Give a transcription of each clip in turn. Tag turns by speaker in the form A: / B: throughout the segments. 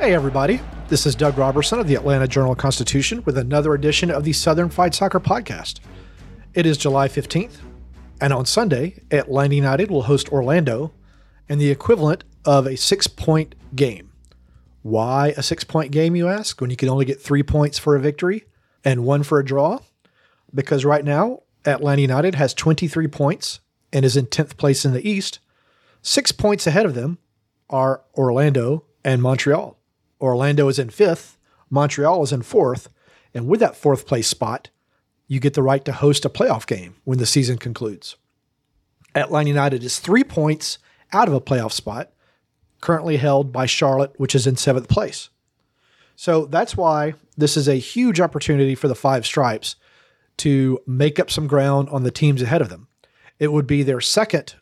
A: Hey, everybody. This is Doug Roberson of the Atlanta Journal Constitution with another edition of the Southern Fried Soccer Podcast. It is July 15th, and on Sunday, Atlanta United will host Orlando in the equivalent of a six point game. Why a six point game, you ask, when you can only get three points for a victory and one for a draw? Because right now, Atlanta United has 23 points and is in 10th place in the East. Six points ahead of them are Orlando and Montreal. Orlando is in fifth, Montreal is in fourth, and with that fourth place spot, you get the right to host a playoff game when the season concludes. Atlanta United is three points out of a playoff spot, currently held by Charlotte, which is in seventh place. So that's why this is a huge opportunity for the Five Stripes to make up some ground on the teams ahead of them. It would be their second,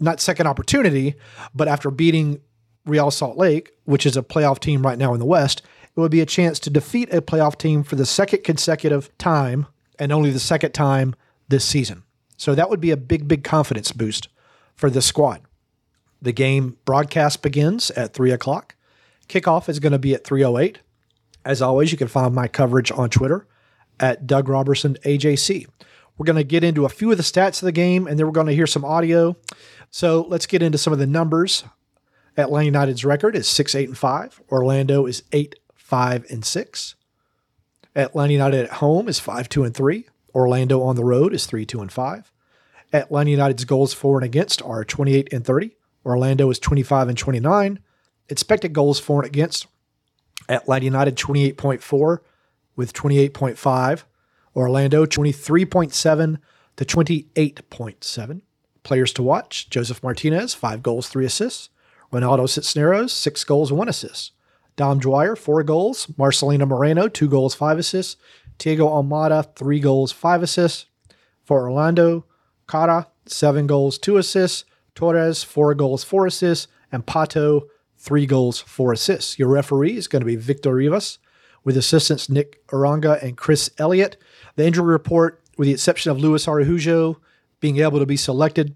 A: not second opportunity, but after beating Real Salt Lake, which is a playoff team right now in the West, it would be a chance to defeat a playoff team for the second consecutive time and only the second time this season. So that would be a big, big confidence boost for this squad. The game broadcast begins at 3 o'clock. Kickoff is going to be at 3.08. As always, you can find my coverage on Twitter at Doug Roberson AJC. We're going to get into a few of the stats of the game and then we're going to hear some audio. So let's get into some of the numbers. Atlanta United's record is 6 8 and 5. Orlando is 8 5 and 6. Atlanta United at home is 5 2 and 3. Orlando on the road is 3 2 and 5. Atlanta United's goals for and against are 28 and 30. Orlando is 25 and 29. Expected goals for and against Atlanta United 28.4 with 28.5. Orlando 23.7 to 28.7. Players to watch Josef Martinez, 5 goals, 3 assists. Ronaldo Cisneros, 6 goals, 1 assist. Dom Dwyer, 4 goals. Marcelino Moreno, 2 goals, 5 assists. Thiago Almada, 3 goals, 5 assists. For Orlando, Kara, 7 goals, 2 assists. Torres, 4 goals, 4 assists. And Pato, 3 goals, 4 assists. Your referee is going to be Victor Rivas, with assistants Nick Uranga and Chris Elliott. The injury report, with the exception of Luis Araujo being able to be selected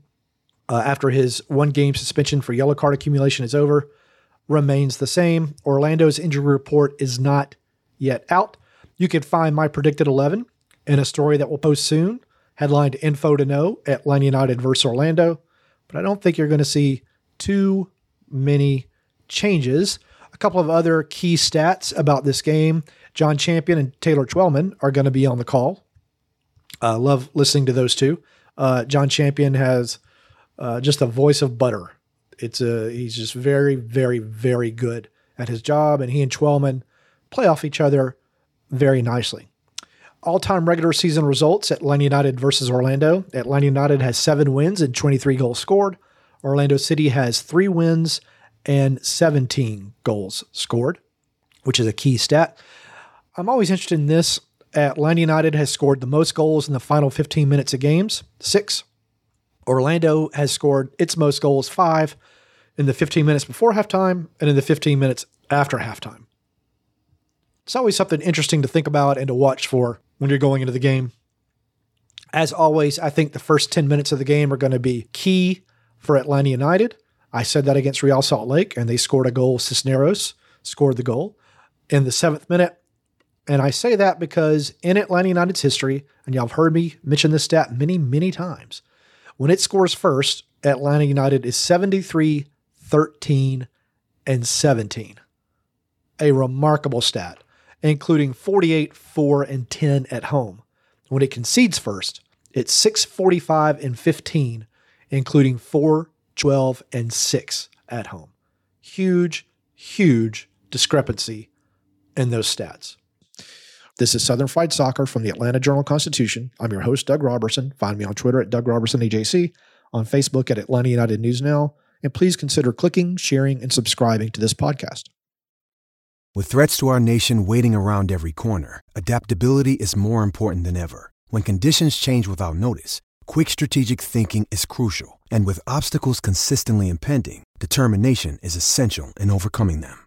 A: uh, after his one game suspension for yellow card accumulation is over, remains the same. Orlando's injury report is not yet out. You can find my predicted 11 in a story that will post soon, headlined Info to Know at Atlanta United versus Orlando. But I don't think you're going to see too many changes. A couple of other key stats about this game John Champion and Taylor Twellman are going to be on the call. Uh, love listening to those two. Uh, John Champion has uh, just a voice of butter. It's a he's just very, very, very good at his job, and he and Twellman play off each other very nicely. All-time regular season results: Atlanta United versus Orlando. Atlanta United has seven wins and 23 goals scored. Orlando City has three wins and 17 goals scored, which is a key stat. I'm always interested in this. Atlanta United has scored the most goals in the final 15 minutes of games, six. Orlando has scored its most goals, five, in the 15 minutes before halftime and in the 15 minutes after halftime. It's always something interesting to think about and to watch for when you're going into the game. As always, I think the first 10 minutes of the game are going to be key for Atlanta United. I said that against Real Salt Lake, and they scored a goal. Cisneros scored the goal. In the seventh minute, And I say that because in Atlanta United's history, and y'all have heard me mention this stat many, many times, when it scores first, Atlanta United is 73, 13, and 17. A remarkable stat, including 48, 4, and 10 at home. When it concedes first, it's 645 and 15, including 4, 12, and 6 at home. Huge, huge discrepancy in those stats. This is Southern Fried Soccer from the Atlanta Journal Constitution. I'm your host, Doug Roberson. Find me on Twitter at Doug Roberson AJC, on Facebook at Atlanta United News Now, and please consider clicking, sharing, and subscribing to this podcast.
B: With threats to our nation waiting around every corner, adaptability is more important than ever. When conditions change without notice, quick strategic thinking is crucial. And with obstacles consistently impending, determination is essential in overcoming them.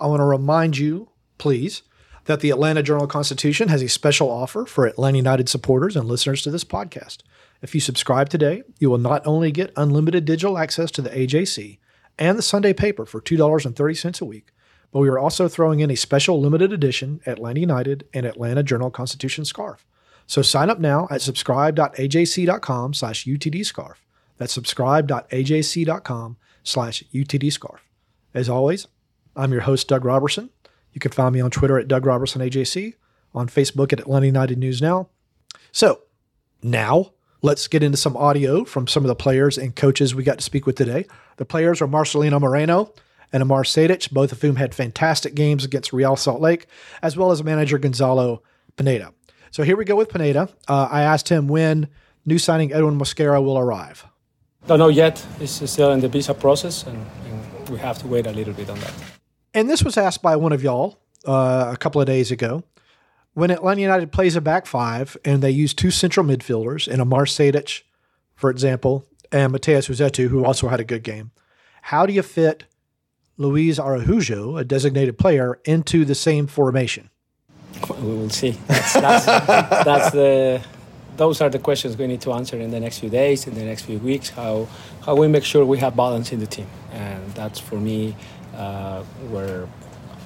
A: I want to remind you, please, that the Atlanta Journal Constitution has a special offer for Atlanta United supporters and listeners to this podcast. If you subscribe today, you will not only get unlimited digital access to the AJC and the Sunday paper for $2.30 a week, but we are also throwing in a special limited edition Atlanta United and Atlanta Journal Constitution scarf. So sign up now at subscribe.ajc.com slash utdscarf. That's subscribe.ajc.com slash utdscarf. As always, I'm your host, Doug Roberson. You can find me on Twitter at Doug Roberson AJC, on Facebook at Atlanta United News Now. So now let's get into some audio from some of the players and coaches we got to speak with today. The players are Marcelino Moreno and Amar Sejdic, both of whom had fantastic games against Real Salt Lake, as well as manager Gonzalo Pineda. So here we go with Pineda. Uh, I asked him when new signing Edwin Mosquera will arrive.
C: Don't know yet. It's still in the visa process, and, and we have to wait a little bit on that.
A: And this was asked by one of y'all uh, a couple of days ago. When Atlanta United plays a back five and they use two central midfielders, and Amar Sejdic, for example, and Matheus Rossetto, who also had a good game, how do you fit Luis Araujo, a designated player, into the same formation?
C: We will see. That's, that's, that's the those are the questions we need to answer in the next few days, in the next few weeks. How how we make sure we have balance in the team, and that's for me uh, where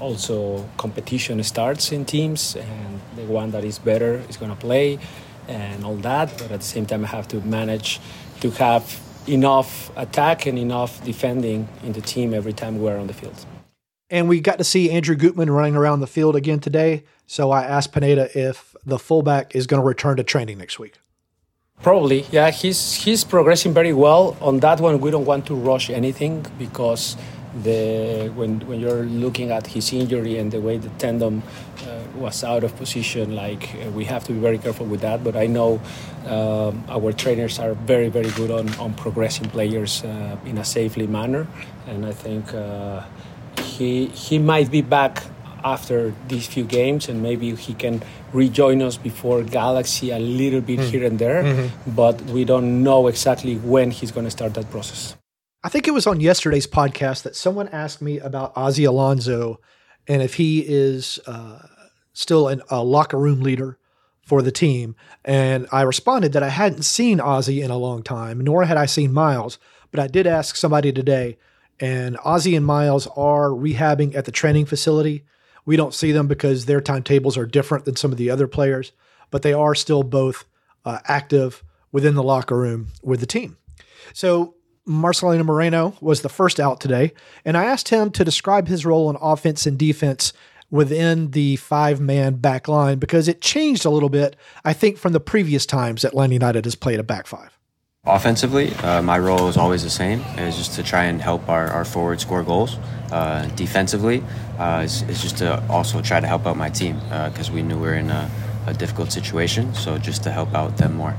C: also competition starts in teams, and the one that is better is going to play, and all that. But at the same time, I have to manage to have enough attack and enough defending in the team every time we're on the field.
A: And we got to see Andrew Gutman running around the field again today. So I asked Pineda if the fullback is going to return to training next week.
C: Probably, yeah. He's he's progressing very well. On that one, we don't want to rush anything because the when when you're looking at his injury and the way the tendon uh, was out of position, like uh, we have to be very careful with that. But I know um, our trainers are very very good on on progressing players uh, in a safely manner, and I think uh, he he might be back after these few games and maybe he can rejoin us before galaxy a little bit mm. here and there mm-hmm. but we don't know exactly when he's going to start that process
A: I think it was on yesterday's podcast that someone asked me about Ozzie Alonso and if he is uh, still an, a locker room leader for the team. And I responded that I hadn't seen Ozzie in a long time, nor had I seen Miles. But I did ask somebody today, and Ozzie and Miles are rehabbing at the training facility. We don't see them because their timetables are different than some of the other players, but they are still both uh, active within the locker room with the team. So Marcelino Moreno was the first out today, and I asked him to describe his role in offense and defense within the five man back line because it changed a little bit, I think, from the previous times that Atlanta United has played a back five.
D: Offensively, uh, my role is always the same, is just to try and help our, our forward score goals. Uh, defensively, uh, is, is just to also try to help out my team because we knew we were in a, a difficult situation, so just to help out them more.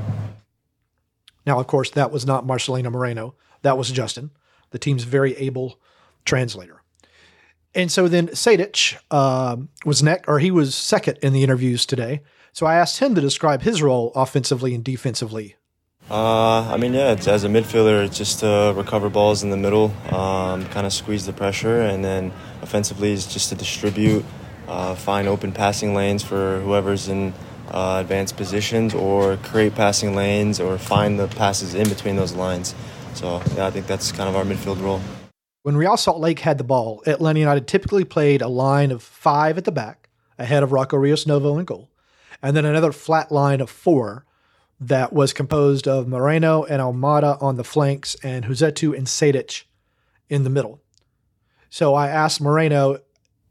A: Now, of course, that was not Marcelino Moreno. That was Justin, the team's very able translator. And so then Sejdic uh, was next, or he was second in the interviews today. So I asked him to describe his role offensively and defensively.
E: Uh, I mean, yeah, as a midfielder, it's just to recover balls in the middle, um, kind of squeeze the pressure, and then offensively is just to distribute, uh, find open passing lanes for whoever's in uh, advanced positions, or create passing lanes, or find the passes in between those lines. So yeah, I think that's kind of our midfield role.
A: When Real Salt Lake had the ball, Atlanta United typically played a line of five at the back, ahead of Rocco Rios Novo in goal, and then another flat line of four that was composed of Moreno and Almada on the flanks and Rossetto and Sejdic in the middle. So I asked Moreno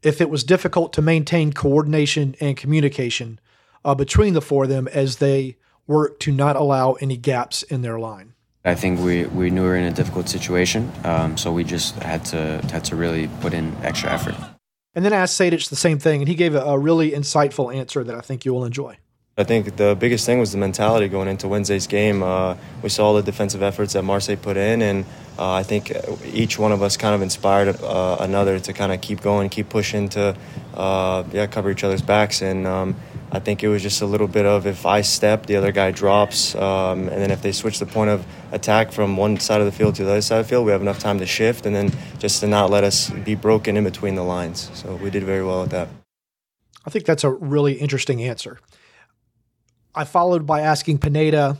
A: if it was difficult to maintain coordination and communication uh, between the four of them as they worked to not allow any gaps in their line.
D: I think we, we knew we were in a difficult situation, um, so we just had to had to really put in extra effort.
A: And then I asked Sejdic the same thing, and he gave a, a really insightful answer that I think you will enjoy.
E: I think the biggest thing was the mentality going into Wednesday's game. Uh, we saw the defensive efforts that Marseille put in, and uh, I think each one of us kind of inspired uh, another to kind of keep going, keep pushing to uh, yeah cover each other's backs. And um, I think it was just a little bit of if I step, the other guy drops, um, and then if they switch the point of attack from one side of the field to the other side of the field, we have enough time to shift, and then just to not let us be broken in between the lines. So we did very well at that.
A: I think that's a really interesting answer. I followed by asking Pineda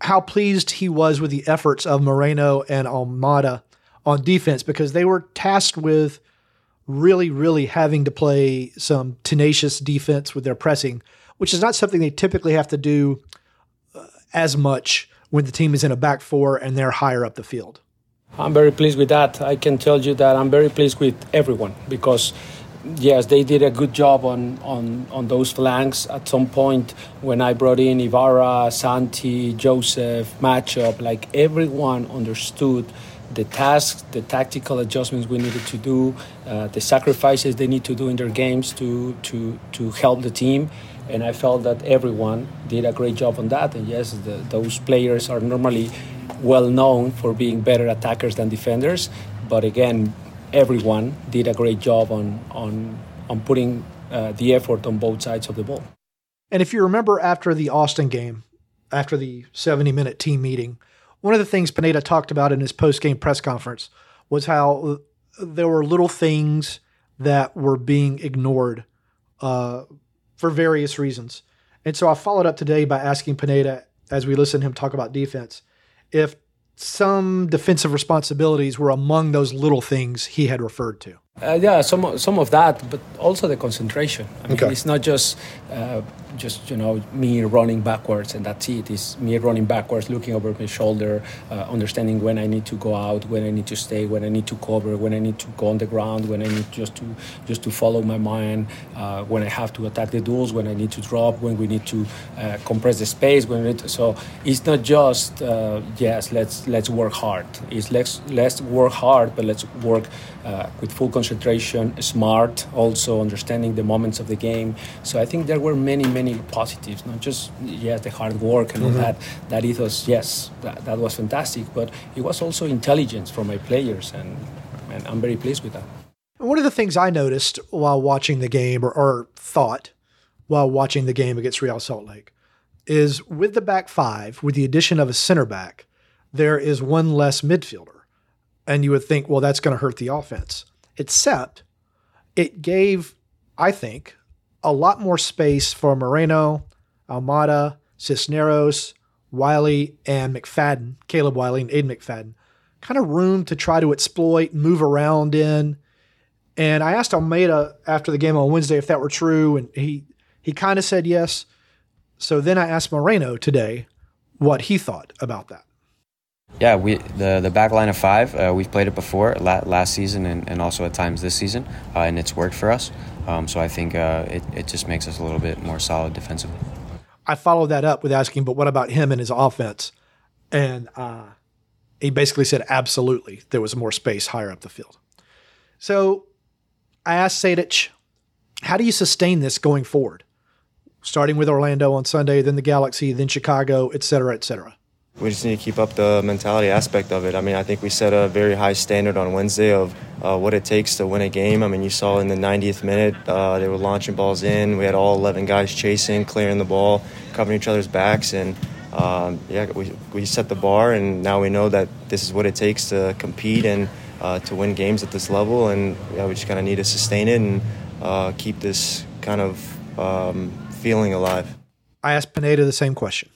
A: how pleased he was with the efforts of Moreno and Almada on defense because they were tasked with really, really having to play some tenacious defense with their pressing, which is not something they typically have to do uh, as much when the team is in a back four and they're higher up the field.
C: I'm very pleased with that. I can tell you that I'm very pleased with everyone because yes, they did a good job on, on, on those flanks. At some point, when I brought in Ibarra, Santi, Joseph, matchup, like everyone understood the tasks, the tactical adjustments we needed to do, uh, the sacrifices they need to do in their games to, to, to help the team. And I felt that everyone did a great job on that. And yes, the, those players are normally well known for being better attackers than defenders. But again, everyone did a great job on on on putting uh, the effort on both sides of the ball.
A: And if you remember after the Austin game, after the 70 minute team meeting, one of the things Pineda talked about in his post game press conference was how there were little things that were being ignored uh, for various reasons. And so I followed up today by asking Pineda, as we listened to him talk about defense, if some defensive responsibilities were among those little things he had referred to.
C: Uh, yeah, some some of that, but also the concentration. I mean,
A: Okay.
C: it's not just uh, just you know me running backwards and that's. It's me running backwards, looking over my shoulder, uh, understanding when I need to go out, when I need to stay, when I need to cover, when I need to go on the ground, when I need just to just to follow my mind, uh, when I have to attack the duels, when I need to drop, when we need to uh, compress the space. When to, so it's not just uh, yes, let's let's work hard. It's let's let's work hard, but let's work uh, with full concentration, smart, also understanding the moments of the game. So I think there were many, many positives, not just yes, the hard work and all
A: Mhm.
C: that. That ethos, yes, that, that was fantastic, but it was also intelligence from my players, and, and I'm very pleased with that.
A: And one of the things I noticed while watching the game, or, or thought while watching the game against Real Salt Lake, is with the back five, with the addition of a center back, there is one less midfielder. And you would think, well, that's going to hurt the offense. Except it gave, I think, a lot more space for Moreno, Almada, Cisneros, Wiley, and McFadden, Caleb Wiley and Aiden McFadden, kind of room to try to exploit, move around in. And I asked Almada after the game on Wednesday if that were true, and he he kind of said yes. So then I asked Moreno today what he thought about that.
D: Yeah, we the the back line of five. Uh, we've played it before la- last season and, and also at times this season, uh, and it's worked for us. Um, so I think uh, it it just makes us a little bit more solid defensively.
A: I followed that up with asking, but what about him and his offense? And uh, he basically said, absolutely, there was more space higher up the field. So I asked Sejdic, how do you sustain this going forward? Starting with Orlando on Sunday, then the Galaxy, then Chicago, et cetera, et cetera.
E: We just need to keep up the mentality aspect of it. I mean, I think we set a very high standard on Wednesday of uh, what it takes to win a game. I mean, you saw in the 90th minute, uh, they were launching balls in. We had all 11 guys chasing, clearing the ball, covering each other's backs, and um, yeah, we, we set the bar, and now we know that this is what it takes to compete and uh, to win games at this level. And yeah, we just kind of need to sustain it and uh, keep this kind of um, feeling alive.
A: I asked Pineda the same question.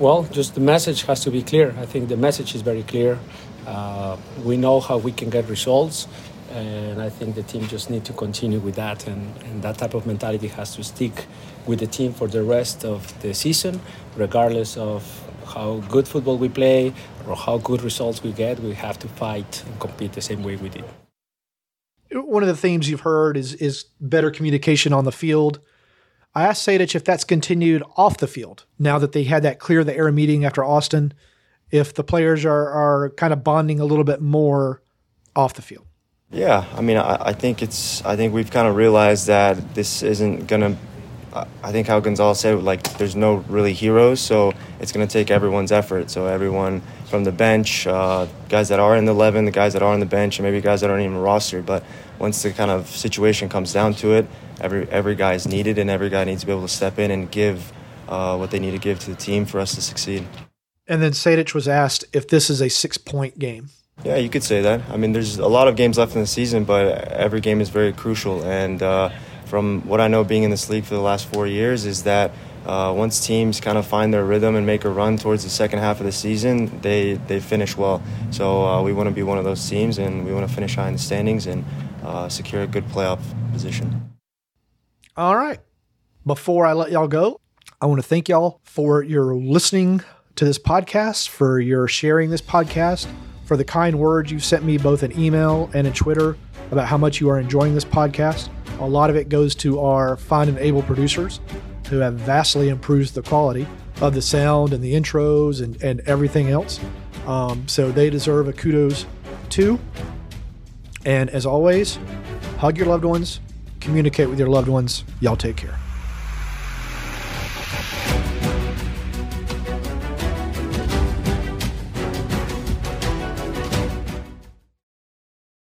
C: Well, just the message has to be clear. I think the message is very clear. Uh, we know how we can get results, and I think the team just need to continue with that. And, and that type of mentality has to stick with the team for the rest of the season, regardless of how good football we play or how good results we get. We have to fight and compete the same way we did.
A: One of the themes you've heard is is better communication on the field. I asked Sejdic if that's continued off the field now that they had that clear the air meeting after Austin, if the players are, are kind of bonding a little bit more off the field.
E: Yeah, I mean, I, I think it's. I think we've kind of realized that this isn't gonna. I think how Gonzalo said, like, there's no really heroes, so it's gonna take everyone's effort. So everyone from the bench, uh, guys that are in the eleven, the guys that are on the bench, and maybe guys that aren't even rostered. But once the kind of situation comes down to it, every every guy is needed, and every guy needs to be able to step in and give uh, what they need to give to the team for us to succeed.
A: And then Sejdic was asked if this is a six point game.
E: Yeah, you could say that. I mean, there's a lot of games left in the season, but every game is very crucial. And uh, from what I know, being in this league for the last four years, is that uh, once teams kind of find their rhythm and make a run towards the second half of the season, they they finish well. So uh, we want to be one of those teams, and we want to finish high in the standings and uh, secure a good playoff position.
A: All right. Before I let y'all go, I want to thank y'all for your listening to this podcast, for your sharing this podcast, for the kind words you've sent me both in email and in Twitter about how much you are enjoying this podcast. A lot of it goes to our fine and able producers who have vastly improved the quality of the sound and the intros and, and everything else. Um, so they deserve a kudos too. And as always, hug your loved ones, communicate with your loved ones. Y'all take care.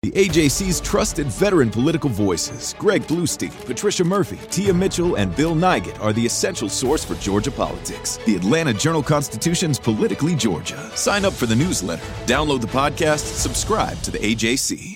F: The AJC's trusted veteran political voices, Greg Bluestein, Patricia Murphy, Tia Mitchell, and Bill Nigut, are the essential source for Georgia politics. The Atlanta Journal Constitution's Politically Georgia. Sign up for the newsletter, download the podcast, subscribe to the AJC.